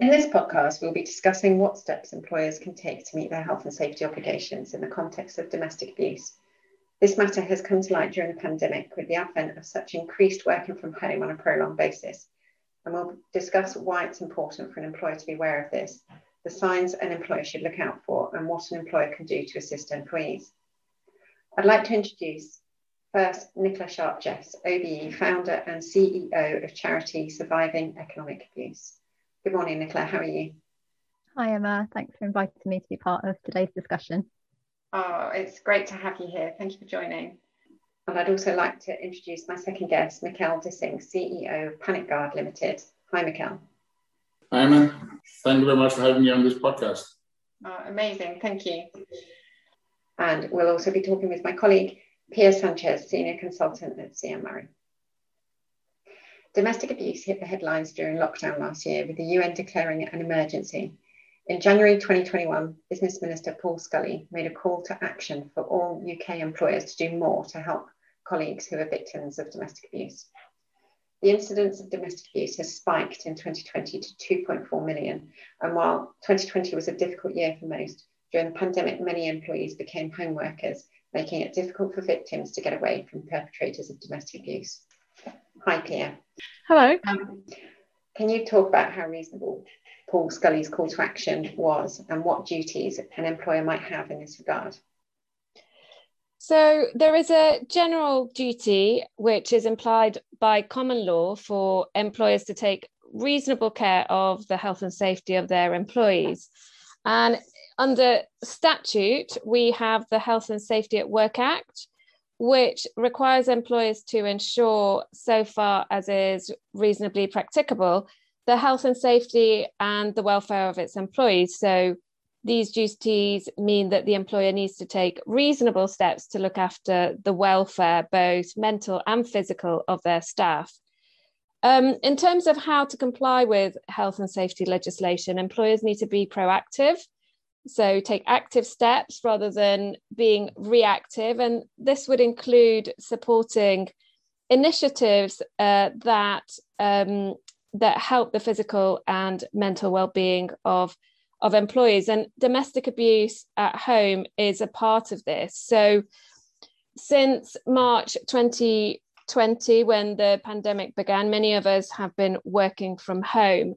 In this podcast, we'll be discussing what steps employers can take to meet their health and safety obligations in the context of domestic abuse. This matter has come to light during the pandemic with the advent of such increased working from home on a prolonged basis. And we'll discuss why it's important for an employer to be aware of this, the signs an employer should look out for, and what an employer can do to assist employees. I'd like to introduce first Nicola Sharp Jeffs, OBE, founder and CEO of charity Surviving Economic Abuse. Good morning, Nicola. How are you? Hi, Emma. Thanks for inviting me to be part of today's discussion. Oh, it's great to have you here. Thank you for joining. And I'd also like to introduce my second guest, Mikkel Dissing, CEO of Panic Guard Limited. Hi, Mikkel. Hi, Emma. Thank you very much for having me on this podcast. Oh, amazing. Thank you. And we'll also be talking with my colleague, Pia Sanchez, Senior Consultant at CM Murray. Domestic abuse hit the headlines during lockdown last year, with the UN declaring it an emergency. In January 2021, Business Minister Paul Scully made a call to action for all UK employers to do more to help colleagues who are victims of domestic abuse. The incidence of domestic abuse has spiked in 2020 to 2.4 million. And while 2020 was a difficult year for most, during the pandemic, many employees became home workers, making it difficult for victims to get away from perpetrators of domestic abuse. Hi, Pia. Hello. Um, can you talk about how reasonable Paul Scully's call to action was and what duties an employer might have in this regard? So, there is a general duty which is implied by common law for employers to take reasonable care of the health and safety of their employees. And under statute, we have the Health and Safety at Work Act, which requires employers to ensure, so far as is reasonably practicable, the health and safety and the welfare of its employees. So these duties mean that the employer needs to take reasonable steps to look after the welfare, both mental and physical, of their staff. Um, in terms of how to comply with health and safety legislation, employers need to be proactive so take active steps rather than being reactive. And this would include supporting initiatives uh, that um, that help the physical and mental well-being of of employees. And domestic abuse at home is a part of this. So since March 2020, when the pandemic began, many of us have been working from home.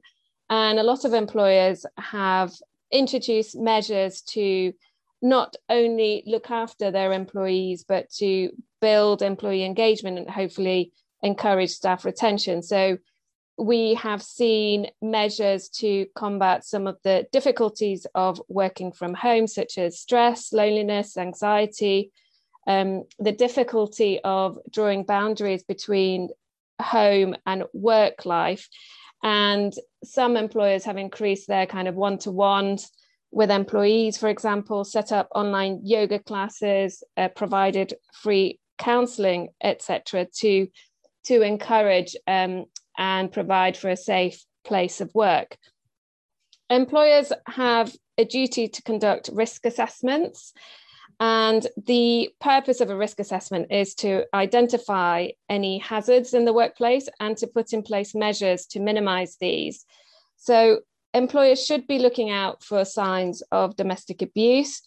And a lot of employers have introduce measures to not only look after their employees, but to build employee engagement and hopefully encourage staff retention. So we have seen measures to combat some of the difficulties of working from home, such as stress, loneliness, anxiety, um, the difficulty of drawing boundaries between home and work life. And some employers have increased their kind of one to ones with employees, for example, set up online yoga classes, uh, provided free counseling, etc., to to encourage um, and provide for a safe place of work. Employers have a duty to conduct risk assessments and the purpose of a risk assessment is to identify any hazards in the workplace and to put in place measures to minimize these. So, employers should be looking out for signs of domestic abuse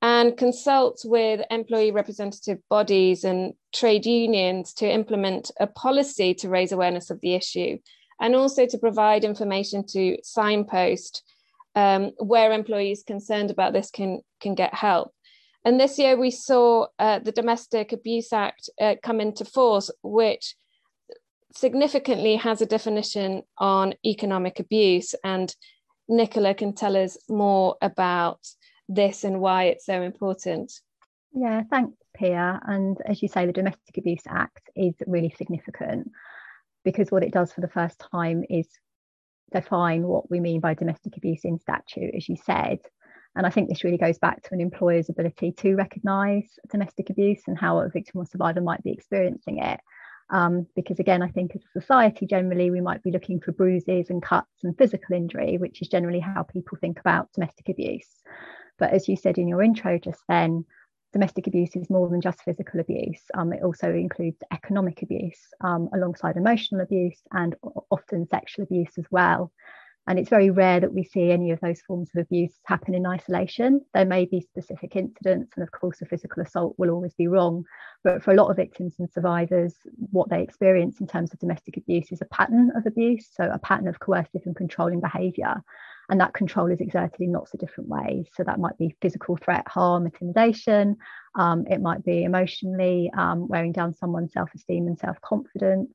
and consult with employee representative bodies and trade unions to implement a policy to raise awareness of the issue and also to provide information to signpost um, where employees concerned about this can, can get help. And this year we saw uh, the Domestic Abuse Act uh, come into force, which significantly has a definition on economic abuse. And Nicola can tell us more about this and why it's so important. Yeah, thanks, Pia. And as you say, the Domestic Abuse Act is really significant because what it does for the first time is define what we mean by domestic abuse in statute, as you said. And I think this really goes back to an employer's ability to recognise domestic abuse and how a victim or survivor might be experiencing it. Um, because again, I think as a society generally, we might be looking for bruises and cuts and physical injury, which is generally how people think about domestic abuse. But as you said in your intro just then, domestic abuse is more than just physical abuse. Um, it also includes economic abuse um, alongside emotional abuse and often sexual abuse as well. And it's very rare that we see any of those forms of abuse happen in isolation. There may be specific incidents, and of course, a physical assault will always be wrong. But for a lot of victims and survivors, what they experience in terms of domestic abuse is a pattern of abuse, so a pattern of coercive and controlling behaviour. And that control is exerted in lots of different ways. So that might be physical threat, harm, intimidation. Um, it might be emotionally um, wearing down someone's self esteem and self confidence.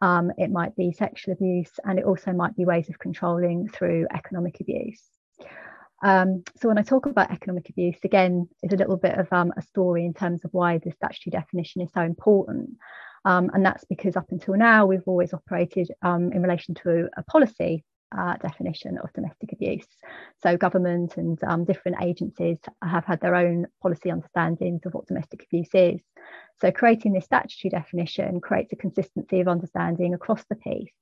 Um, it might be sexual abuse, and it also might be ways of controlling through economic abuse. Um, so when I talk about economic abuse, again, it's a little bit of um, a story in terms of why the statutory definition is so important. Um, and that's because up until now, we've always operated um, in relation to a, a policy uh, definition of domestic abuse. So, government and um, different agencies have had their own policy understandings of what domestic abuse is. So, creating this statutory definition creates a consistency of understanding across the piece.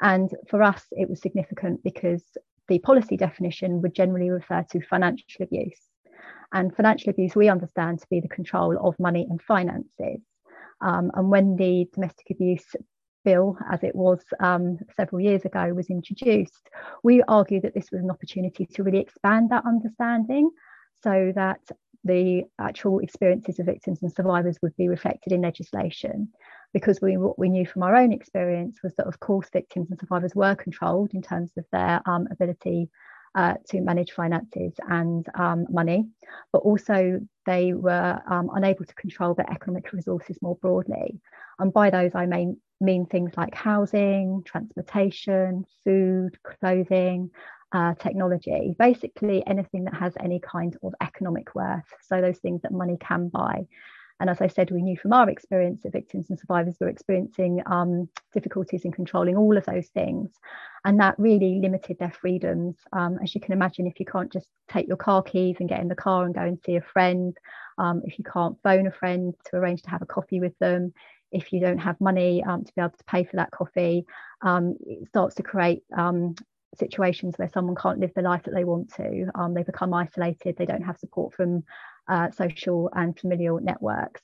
And for us, it was significant because the policy definition would generally refer to financial abuse. And financial abuse, we understand to be the control of money and finances. Um, and when the domestic abuse bill, as it was um, several years ago, was introduced, we argue that this was an opportunity to really expand that understanding so that the actual experiences of victims and survivors would be reflected in legislation. Because we, what we knew from our own experience was that, of course, victims and survivors were controlled in terms of their um, ability uh, to manage finances and um, money, but also they were um, unable to control their economic resources more broadly. And by those, I mean, mean things like housing, transportation, food, clothing, uh, technology, basically anything that has any kind of economic worth. So, those things that money can buy. And as I said, we knew from our experience that victims and survivors were experiencing um, difficulties in controlling all of those things. And that really limited their freedoms. Um, as you can imagine, if you can't just take your car keys and get in the car and go and see a friend, um, if you can't phone a friend to arrange to have a coffee with them, if you don't have money um, to be able to pay for that coffee, um, it starts to create um, situations where someone can't live the life that they want to. Um, they become isolated, they don't have support from uh, social and familial networks.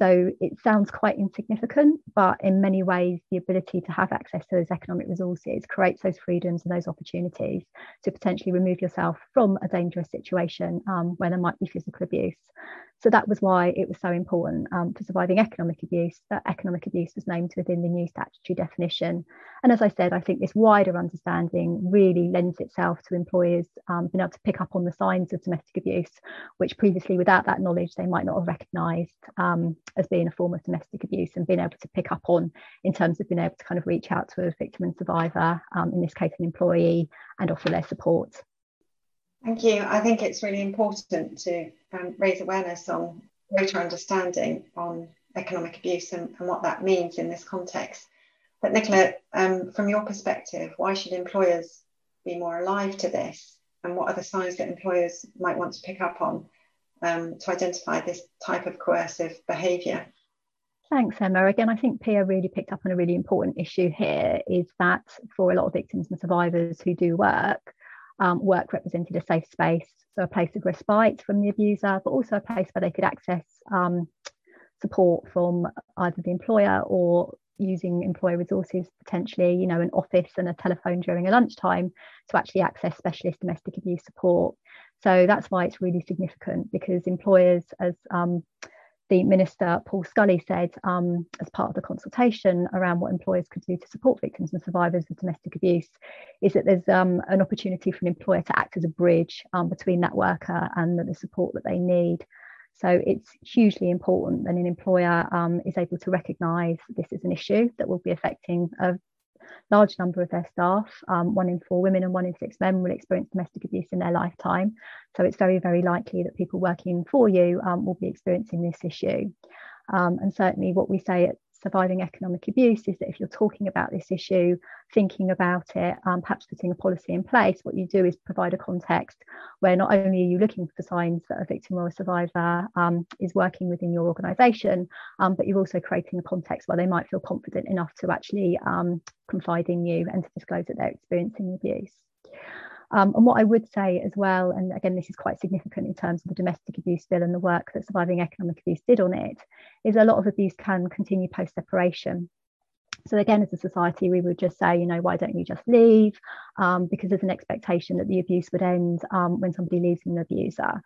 So it sounds quite insignificant, but in many ways, the ability to have access to those economic resources creates those freedoms and those opportunities to potentially remove yourself from a dangerous situation um, where there might be physical abuse. So that was why it was so important um, for surviving economic abuse that economic abuse was named within the new statutory definition. And as I said, I think this wider understanding really lends itself to employers um, being able to pick up on the signs of domestic abuse, which previously, without that knowledge, they might not have recognised um, as being a form of domestic abuse and being able to pick up on in terms of being able to kind of reach out to a victim and survivor, um, in this case, an employee, and offer their support. Thank you. I think it's really important to um, raise awareness on greater understanding on economic abuse and, and, what that means in this context. But Nicola, um, from your perspective, why should employers be more alive to this? And what are the signs that employers might want to pick up on um, to identify this type of coercive behaviour? Thanks, Emma. Again, I think Pia really picked up on a really important issue here is that for a lot of victims and survivors who do work, um, work represented a safe space, so a place of respite from the abuser, but also a place where they could access um, support from either the employer or using employer resources potentially you know an office and a telephone during a lunchtime to actually access specialist domestic abuse support so that's why it's really significant because employers as um, the Minister, Paul Scully, said um, as part of the consultation around what employers could do to support victims and survivors of domestic abuse is that there's um, an opportunity for an employer to act as a bridge um, between that worker and the, support that they need. So it's hugely important that an employer um, is able to recognise this is an issue that will be affecting a large number of their staff, um, one in four women and one in six men, will experience domestic abuse in their lifetime. So it's very, very likely that people working for you um, will be experiencing this issue. Um, and certainly, what we say at surviving economic abuse is that if you're talking about this issue, thinking about it, um, perhaps putting a policy in place, what you do is provide a context where not only are you looking for signs that a victim or a survivor um, is working within your organisation, um, but you're also creating a context where they might feel confident enough to actually um, confide in you and to disclose that they're experiencing abuse. Um, and what I would say as well, and again, this is quite significant in terms of the domestic abuse bill and the work that Surviving Economic Abuse did on it, is a lot of abuse can continue post separation. So again, as a society, we would just say, you know, why don't you just leave? Um, because there's an expectation that the abuse would end um, when somebody leaves an abuser.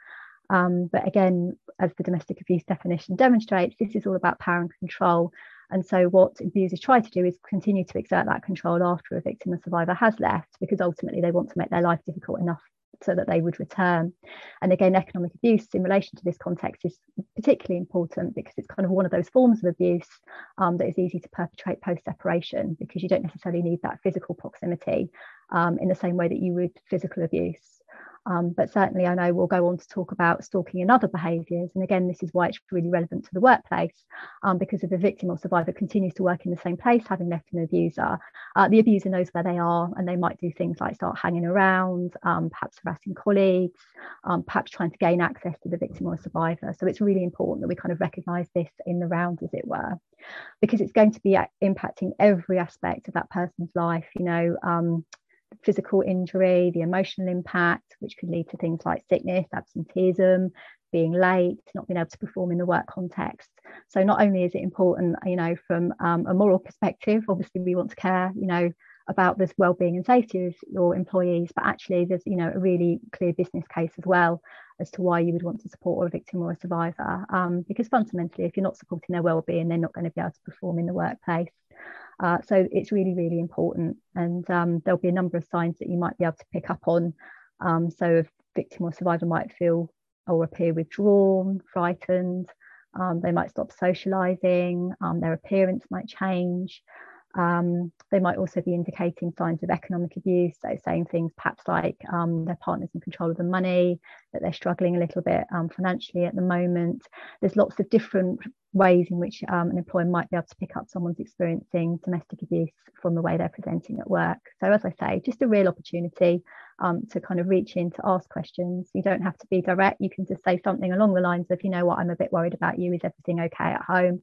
Um, but again, as the domestic abuse definition demonstrates, this is all about power and control. And so, what abusers try to do is continue to exert that control after a victim or survivor has left, because ultimately they want to make their life difficult enough so that they would return. And again, economic abuse in relation to this context is particularly important because it's kind of one of those forms of abuse um, that is easy to perpetrate post separation because you don't necessarily need that physical proximity um, in the same way that you would physical abuse. Um, but certainly, I know we'll go on to talk about stalking and other behaviours. And again, this is why it's really relevant to the workplace, um, because if the victim or survivor continues to work in the same place, having left an abuser, uh, the abuser knows where they are and they might do things like start hanging around, um, perhaps harassing colleagues, um, perhaps trying to gain access to the victim or survivor. So it's really important that we kind of recognise this in the round, as it were because it's going to be impacting every aspect of that person's life you know um, physical injury, the emotional impact, which could lead to things like sickness, absenteeism, being late, not being able to perform in the work context. So not only is it important, you know, from um, a moral perspective, obviously we want to care, you know, about this well-being and safety of your employees, but actually there's, you know, a really clear business case as well as to why you would want to support a victim or a survivor. Um, because fundamentally, if you're not supporting their well-being, they're not going to be able to perform in the workplace. Uh, so it's really, really important. And um, there'll be a number of signs that you might be able to pick up on. Um, so a victim or survivor might feel or appear withdrawn, frightened. Um, they might stop socializing. Um, their appearance might change. Um, they might also be indicating signs of economic abuse, so saying things perhaps like um, their partner's in control of the money, that they're struggling a little bit financially at the moment. There's lots of different ways in which um, an employer might be able to pick up someone's experiencing domestic abuse from the way they're presenting at work. So, as I say, just a real opportunity um, to kind of reach in to ask questions. You don't have to be direct, you can just say something along the lines of, you know what, I'm a bit worried about you. Is everything okay at home?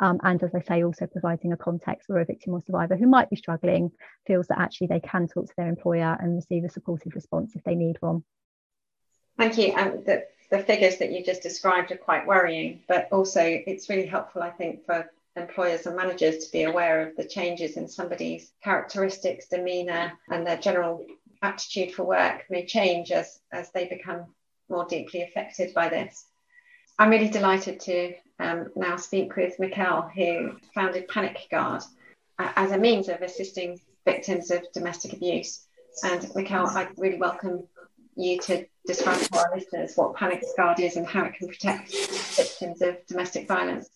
Um, and as I say, also providing a context where a victim or survivor who might be struggling feels that actually they can talk to their employer and receive a supportive response if they need one. Thank you. Um, the figures that you just described are quite worrying, but also it's really helpful, I think, for employers and managers to be aware of the changes in somebody's characteristics, demeanour, and their general attitude for work may change as, as they become more deeply affected by this. I'm really delighted to um, now speak with Mikkel, who founded Panic Guard uh, as a means of assisting victims of domestic abuse. And Mikkel, I really welcome you to describe to our listeners what Panic Guard is and how it can protect victims of domestic violence.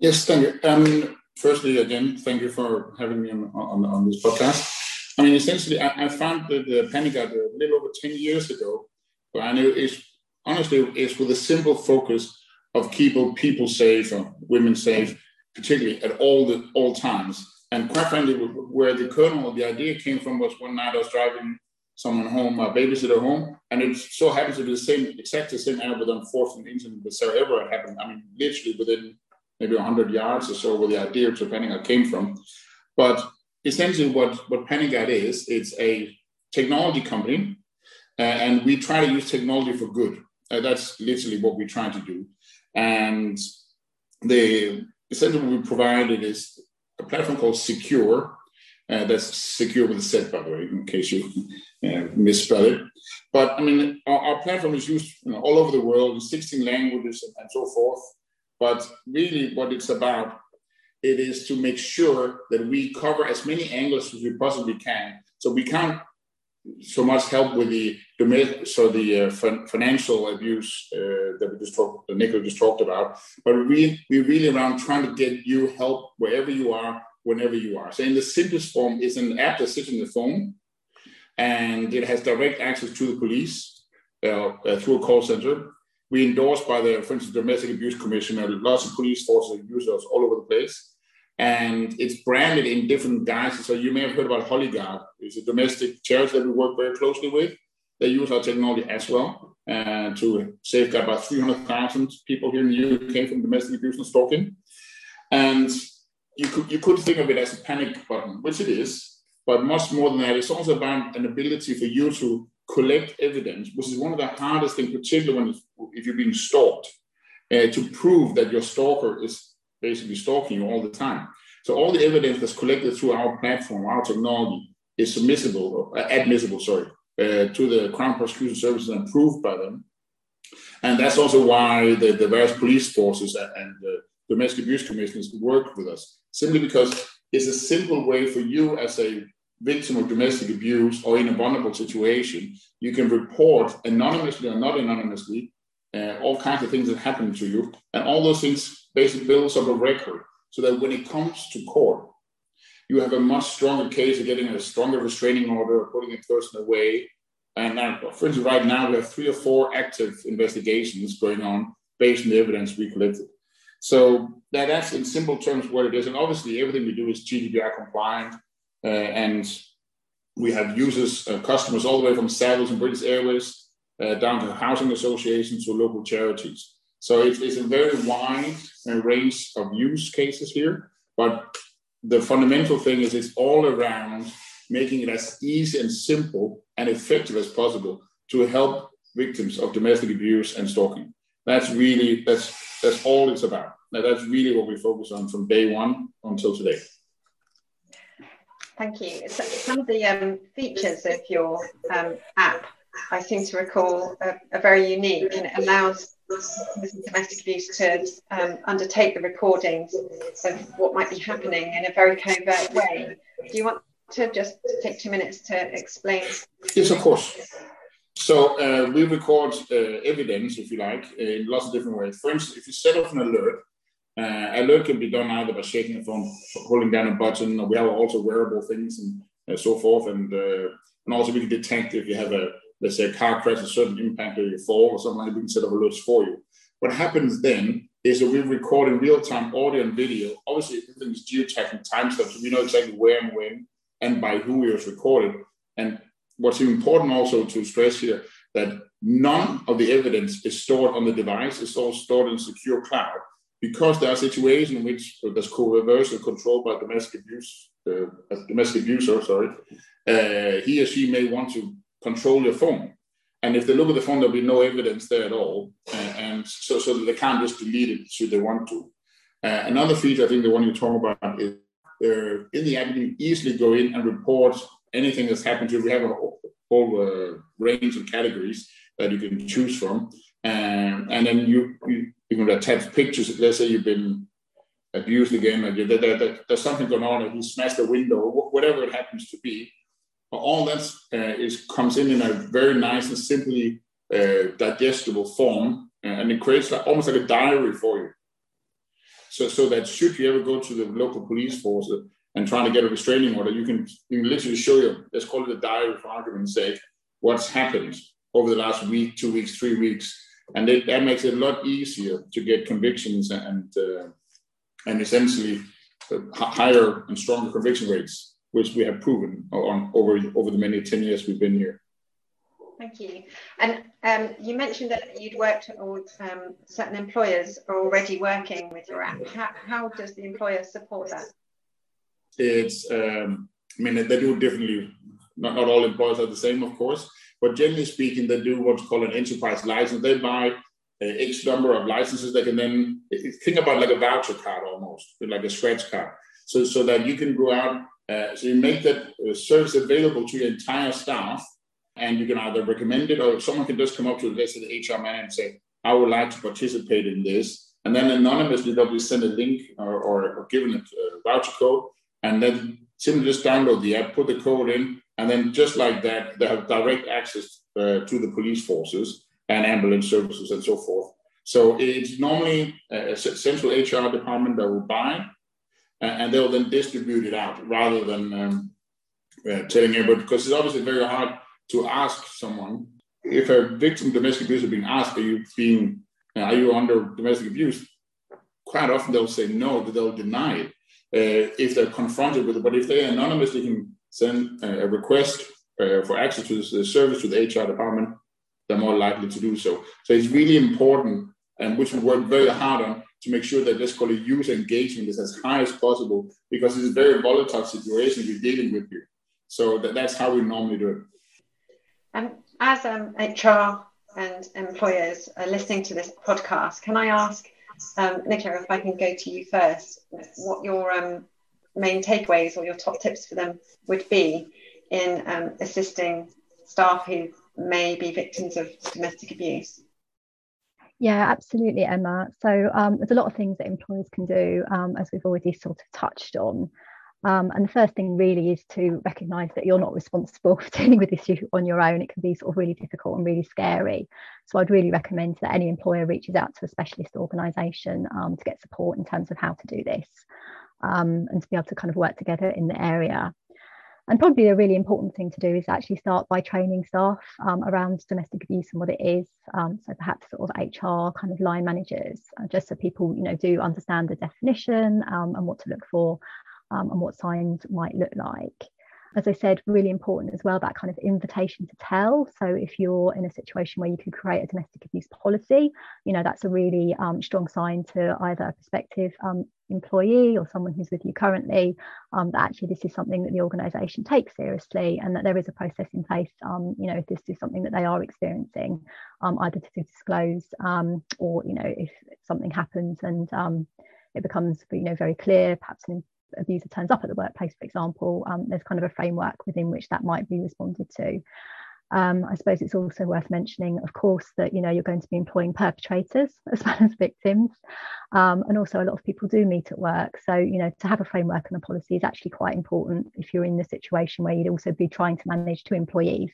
Yes, thank you. Um, firstly, again, thank you for having me on, on, on this podcast. I mean, essentially, I, I founded the Panic Guard a little over 10 years ago, but I know it's honestly it's with a simple focus of keeping people safe or women safe, particularly at all the all times. And quite frankly, where the kernel of the idea came from was one night I was driving someone home, a babysitter home, and it so happens to be the same, exactly the same hour, but unfortunate incident with Sarah Everard happened. I mean, literally within maybe 100 yards or so where the idea of Panic came from. But essentially what, what Panic is, it's a technology company, uh, and we try to use technology for good. Uh, that's literally what we try to do. And the essentially what we provided is a platform called Secure. Uh, that's secure with a set, by the way, in case you misspell it. But I mean, our, our platform is used you know, all over the world in 16 languages and, and so forth. But really, what it's about, it is to make sure that we cover as many angles as we possibly can. So we can't so much help with the so the uh, financial abuse uh, that we just talked, Nicola just talked about. But we we really around trying to get you help wherever you are, whenever you are. So in the simplest form is an app that sits in the phone, and it has direct access to the police uh, uh through a call center. We endorsed by the, for instance, Domestic Abuse Commission. Lots of police forces use us all over the place and it's branded in different guises. So you may have heard about Hollie Guard. It's a domestic charity that we work very closely with. They use our technology as well uh, to safeguard about 300,000 people here in the UK from domestic abuse and stalking. And you could you could think of it as a panic button, which it is, but much more than that. It's also about an ability for you to collect evidence, which is one of the hardest things, particularly when if you're being stalked, uh, to prove that your stalker is basically stalking you all the time. So all the evidence that's collected through our platform, our technology, is submissible, uh, admissible, sorry, uh, to the Crown Prosecution Services and approved by them. And that's also why the, the various police forces and the domestic abuse commissioners work with us, simply because it's a simple way for you as a victim of domestic abuse or in a vulnerable situation, you can report anonymously or not anonymously uh, all kinds of things that happen to you. And all those things basically builds up a record so that when it comes to court, you have a much stronger case of getting a stronger restraining order, or putting a person away. And now, for instance, right now we have three or four active investigations going on based on the evidence we collected. So that, that's in simple terms what it is. And obviously, everything we do is GDPR compliant. Uh, and we have users, uh, customers all the way from Savills and British Airways uh, down to housing associations to local charities. So it's, it's a very wide range of use cases here. But the fundamental thing is it's all around making it as easy and simple and effective as possible to help victims of domestic abuse and stalking. That's really that's that's all it's about. Now, that's really what we focus on from day one until today. Thank you. Some of the um, features of your um, app, I seem to recall, are, are, very unique and it allows domestic abuse to um, undertake the recordings of what might be happening in a very covert way. Do you want to just take two minutes to explain? Yes, of course. So uh, we record uh, evidence, if you like, in lots of different ways. For instance, if you set off an alert, uh, alert can be done either by shaking the phone, holding down a button, we have also wearable things and uh, so forth. And uh, and also we can detect if you have a let's say a car crash, a certain impact or you fall or something like that, we can set up alerts for you. What happens then is that we record in real time audio and video. Obviously, everything is geotagged and timestamped, so we know exactly where and when and by who it was recorded. And what's important also to stress here that none of the evidence is stored on the device, it's all stored in secure cloud because there are situations in which there's coercion or control by domestic abuse, uh, domestic abuser, sorry, uh, he or she may want to control your phone. And if they look at the phone, there'll be no evidence there at all. Uh, and so, so they can't just delete it should they want to. Uh, another feature, I think the one you talk about is uh, in the app, you easily go in and report anything that's happened to you. We have a whole, whole uh, range of categories that you can choose from. Um, and then you, you you can attach pictures. Let's say you've been abused again, or you, there, there, there's something going on, or he smashed the window, whatever it happens to be. All that uh, is comes in in a very nice and simply uh, digestible form, uh, and it creates like, almost like a diary for you. So, so that should you ever go to the local police force and trying to get a restraining order, you can, you can literally show you, let's call it a diary for argument's sake, what's happened over the last week, two weeks, three weeks, and it, that makes it a lot easier to get convictions and uh, and essentially uh, higher and stronger conviction rates, which we have proven on over over the many ten years we've been here. Thank you. And um, you mentioned that you'd worked with um, certain employers are already working with your app. How, how does the employer support that? It's, um, I mean, they do it differently. Not, not all employers are the same, of course. But generally speaking, they do what's called an enterprise license. They buy uh, X number of licenses. They can then think about like a voucher card almost, like a scratch card. So, so that you can go out, uh, so you make that uh, service available to your entire staff, and you can either recommend it or someone can just come up to, let's say, the HR man and say, I would like to participate in this. And then anonymously, they'll be sent a link or, or, or given a voucher code, and then simply just download the app, put the code in, and then just like that, they have direct access uh, to the police forces and ambulance services and so forth. So it's normally a central HR department that will buy, and they'll then distribute it out rather than um, uh, telling everybody, because it's obviously very hard to ask someone if a victim of domestic abuse is being asked, are you being, uh, are you under domestic abuse? Quite often they'll say no, they'll deny it uh, if they're confronted with it. But if they anonymously can send a request uh, for access to the service to the HR department, they're more likely to do so. So it's really important, and which we work very hard on to make sure that this call user engagement is as high as possible because it's a very volatile situation we're dealing with here. So that, that's how we normally do it. And as um, HR and employers are listening to this podcast, can I ask, um, Nicola, if I can go to you first, what your um, main takeaways or your top tips for them would be in um, assisting staff who may be victims of domestic abuse? Yeah, absolutely, Emma. So um, there's a lot of things that employers can do, um, as we've already sort of touched on. Um, and the first thing really is to recognise that you're not responsible for dealing with this issue on your own. It can be sort of really difficult and really scary. So I'd really recommend that any employer reaches out to a specialist organisation um, to get support in terms of how to do this um, and to be able to kind of work together in the area. And probably a really important thing to do is actually start by training staff um, around domestic abuse and what it is. Um, so perhaps sort of HR kind of line managers, uh, just so people you know do understand the definition um, and what to look for um, and what signs might look like as I said, really important as well, that kind of invitation to tell. So if you're in a situation where you could create a domestic abuse policy, you know, that's a really um, strong sign to either a prospective employee or someone who's with you currently um, that actually this is something that the organisation takes seriously and that there is a process in place, um, you know, if this is something that they are experiencing, um, either to disclose um, or, you know, if something happens and it becomes, you know, very clear, perhaps an abuser turns up at the workplace, for example, um, there's kind of a framework within which that might be responded to. Um, I suppose it's also worth mentioning, of course, that you know you're going to be employing perpetrators as well as victims, um, and also a lot of people do meet at work. So you know to have a framework and a policy is actually quite important if you're in the situation where you'd also be trying to manage two employees,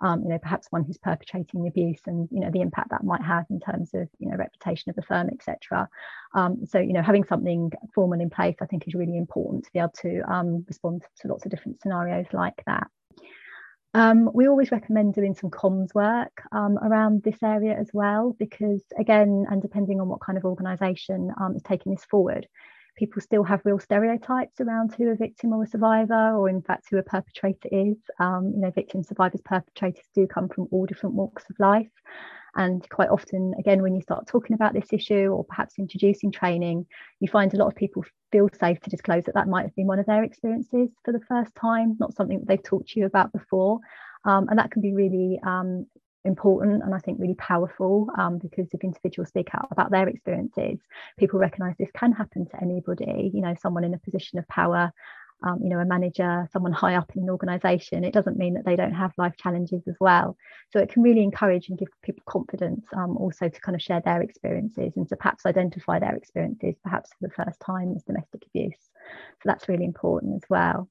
um, you know perhaps one who's perpetrating the abuse and you know the impact that might have in terms of you know reputation of the firm, etc. Um, so you know having something formal in place, I think, is really important to be able to um, respond to lots of different scenarios like that. Um, we always recommend doing some comms work um, around this area as well, because again, and depending on what kind of organisation um, is taking this forward, people still have real stereotypes around who a victim or a survivor, or in fact who a perpetrator is. Um, you know, victims, survivors, perpetrators do come from all different walks of life. And quite often, again, when you start talking about this issue or perhaps introducing training, you find a lot of people feel safe to disclose that that might have been one of their experiences for the first time, not something that they've talked to you about before. Um, and that can be really um, important and I think really powerful um, because if individuals speak out about their experiences, people recognize this can happen to anybody, you know, someone in a position of power um, you know, a manager, someone high up in an organization, it doesn't mean that they don't have life challenges as well. So it can really encourage and give people confidence um, also to kind of share their experiences and to perhaps identify their experiences, perhaps for the first time as domestic abuse. So that's really important as well.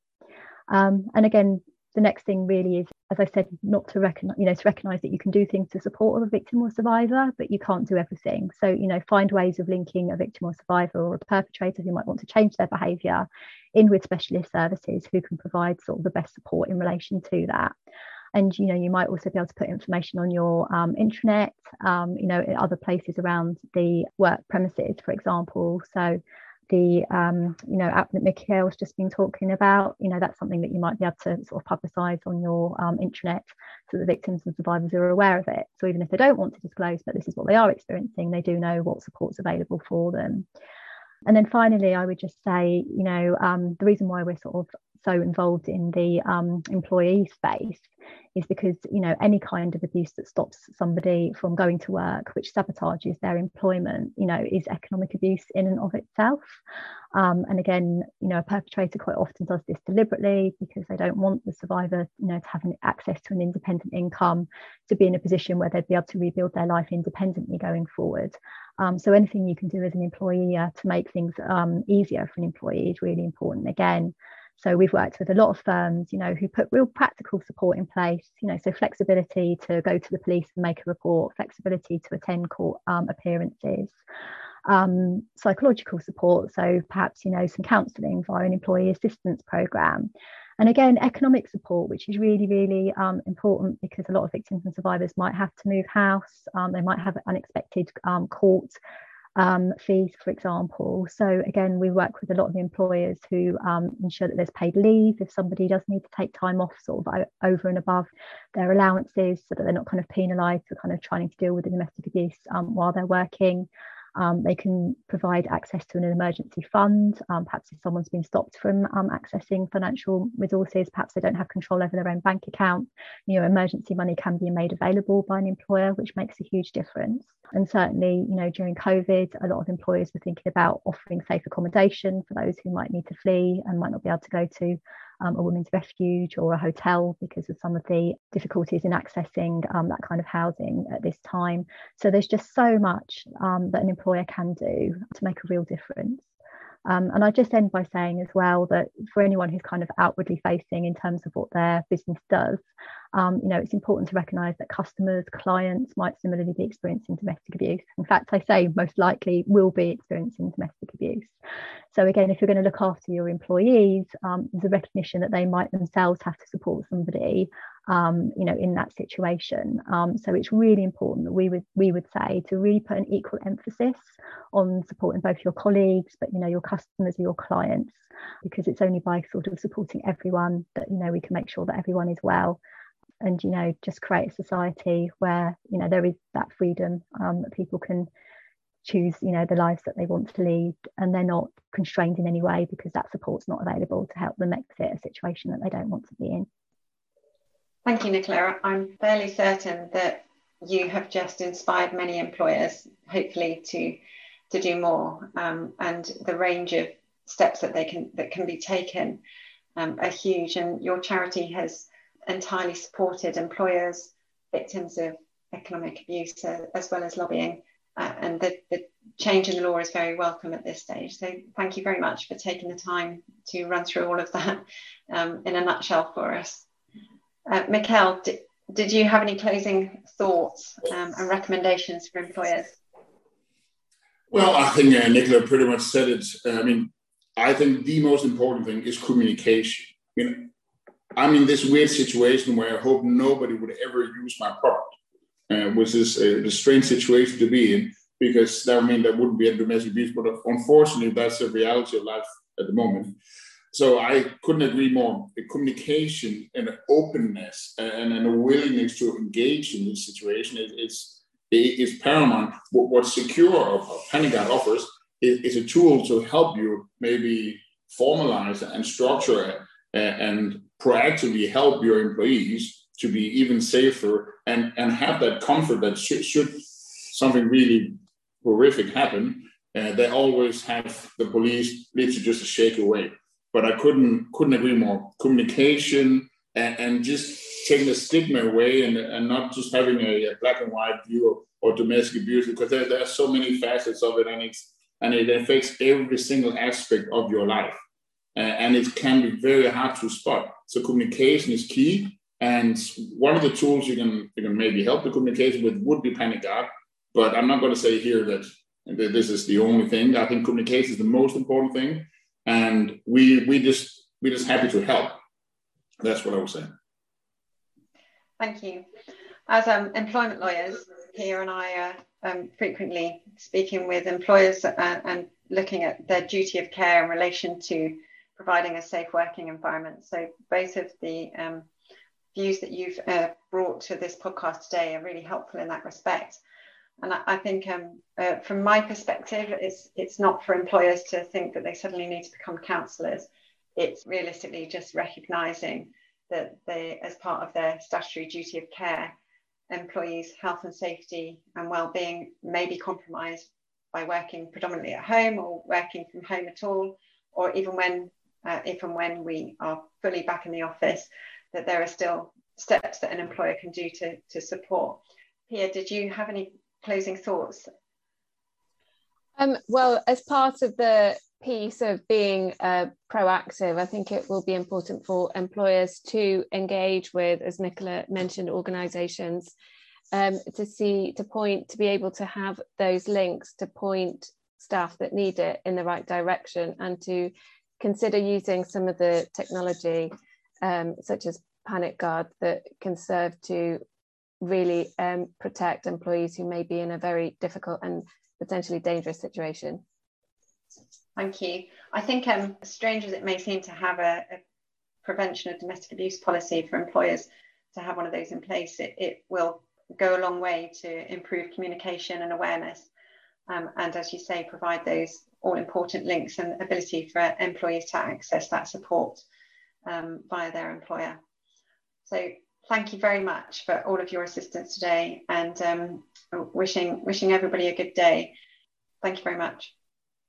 Um, and again, the next thing really is, as I said, not to recognize, you know, to recognize that you can do things to support a victim or survivor, but you can't do everything. So, you know, find ways of linking a victim or survivor or a perpetrator who might want to change their behavior in with specialist services who can provide sort of the best support in relation to that. And you know, you might also be able to put information on your um, intranet, um, you know, other places around the work premises, for example. So the um, you know app that Mikkel's just been talking about, you know, that's something that you might be able to sort of publicise on your um, intranet so that the victims and survivors are aware of it. So even if they don't want to disclose that this is what they are experiencing, they do know what support's available for them. And then finally, I would just say, you know, um, the reason why we're sort of so involved in the um, employee space is because you know any kind of abuse that stops somebody from going to work which sabotages their employment you know is economic abuse in and of itself. Um, and again you know a perpetrator quite often does this deliberately because they don't want the survivor you know to have an access to an independent income to be in a position where they'd be able to rebuild their life independently going forward. Um, so anything you can do as an employee uh, to make things um, easier for an employee is really important. Again so we've worked with a lot of firms, you know, who put real practical support in place, you know, so flexibility to go to the police and make a report, flexibility to attend court um, appearances, um, psychological support, so perhaps, you know, some counselling via an employee assistance programme. And again, economic support, which is really, really um, important because a lot of victims and survivors might have to move house, um, they might have unexpected um, court um, fees, for example. So again, we work with a lot of the employers who um, ensure that there's paid leave if somebody does need to take time off, sort of over and above their allowances, so that they're not kind of penalised for kind of trying to deal with the domestic abuse um, while they're working. Um, they can provide access to an emergency fund. Um, perhaps if someone's been stopped from um, accessing financial resources, perhaps they don't have control over their own bank account. You know, emergency money can be made available by an employer, which makes a huge difference. And certainly, you know, during COVID, a lot of employers were thinking about offering safe accommodation for those who might need to flee and might not be able to go to um, a women's refuge or a hotel because of some of the difficulties in accessing um, that kind of housing at this time. So there's just so much um, that an employer can do to make a real difference. Um, and I just end by saying as well that for anyone who's kind of outwardly facing in terms of what their business does, um, you know, it's important to recognise that customers, clients might similarly be experiencing domestic abuse. In fact, I say most likely will be experiencing domestic abuse. So again, if you're going to look after your employees, um, there's a recognition that they might themselves have to support somebody um, you know, in that situation. Um, so it's really important that we would we would say to really put an equal emphasis on supporting both your colleagues, but you know, your customers or your clients, because it's only by sort of supporting everyone that you know we can make sure that everyone is well. And you know, just create a society where you know there is that freedom um, that people can choose you know the lives that they want to lead and they're not constrained in any way because that support's not available to help them exit a situation that they don't want to be in Thank you, Nicola. I'm fairly certain that you have just inspired many employers, hopefully, to to do more. Um, and the range of steps that they can that can be taken um, are huge. And your charity has entirely supported employers, victims of economic abuse, uh, as well as lobbying. Uh, and the, the change in the law is very welcome at this stage. So thank you very much for taking the time to run through all of that um, in a nutshell for us. Uh, Mikkel, did, did you have any closing thoughts um, and recommendations for employers? Well, I think uh, Nicola pretty much said it. Uh, I mean, I think the most important thing is communication. I mean, I'm in this weird situation where I hope nobody would ever use my product, uh, which is uh, a, a, strange situation to be in because that would mean there wouldn't be a domestic abuse. But unfortunately, that's the reality of life at the moment. So I couldn't agree more. The communication and the openness uh, and, and a willingness to engage in this situation is, is, paramount. What, what Secure or PanicGuard offers is, is, a tool to help you maybe formalize and structure uh, and proactively help your employees to be even safer and, and have that comfort that should, should something really horrific happen, uh, they always have the police literally just a shake away but I couldn't couldn't agree more. Communication and, and just taking the stigma away and, and not just having a, a black and white view of, domestic abuse because there, there are so many facets of it and it's and it affects every single aspect of your life. Uh, and it can be very hard to spot. So communication is key. And one of the tools you can you can maybe help the communication with would be PanicGuard. But I'm not going to say Pia that this is the only thing. I think communication is the most important thing and we we just we're just happy to help. That's what I was saying. Thank you. As um, employment lawyers, here and I are um, frequently speaking with employers and, uh, and looking at their duty of care in relation to providing a safe working environment. So both of the um, views that you've uh, brought to this podcast today are really helpful in that respect. And I, I think, um, uh, from my perspective, it's it's not for employers to think that they suddenly need to become counsellors. It's realistically just recognising that they, as part of their statutory duty of care, employees' health and safety and well-being may be compromised by working predominantly at home or working from home at all, or even when, uh, if and when we are fully back in the office, that there are still steps that an employer can do to, to support. Pia, did you have any closing thoughts? Um, well, as part of the piece of being uh, proactive, I think it will be important for employers to engage with, as Nicola mentioned, organisations um, to see, to point, to be able to have those links to point staff that need it in the right direction and to consider using some of the technology um, such as panic guard that can serve to really um, protect employees who may be in a very difficult and potentially dangerous situation. Thank you. I think, um, strange as it may seem to have a, a, prevention of domestic abuse policy for employers to have one of those in place, it, it will go a long way to improve communication and awareness. um, and as you say, provide those all important links and ability for employees to access that support um, via their employer. So thank you very much for all of your assistance today and um, wishing, wishing everybody a good day. Thank you very much.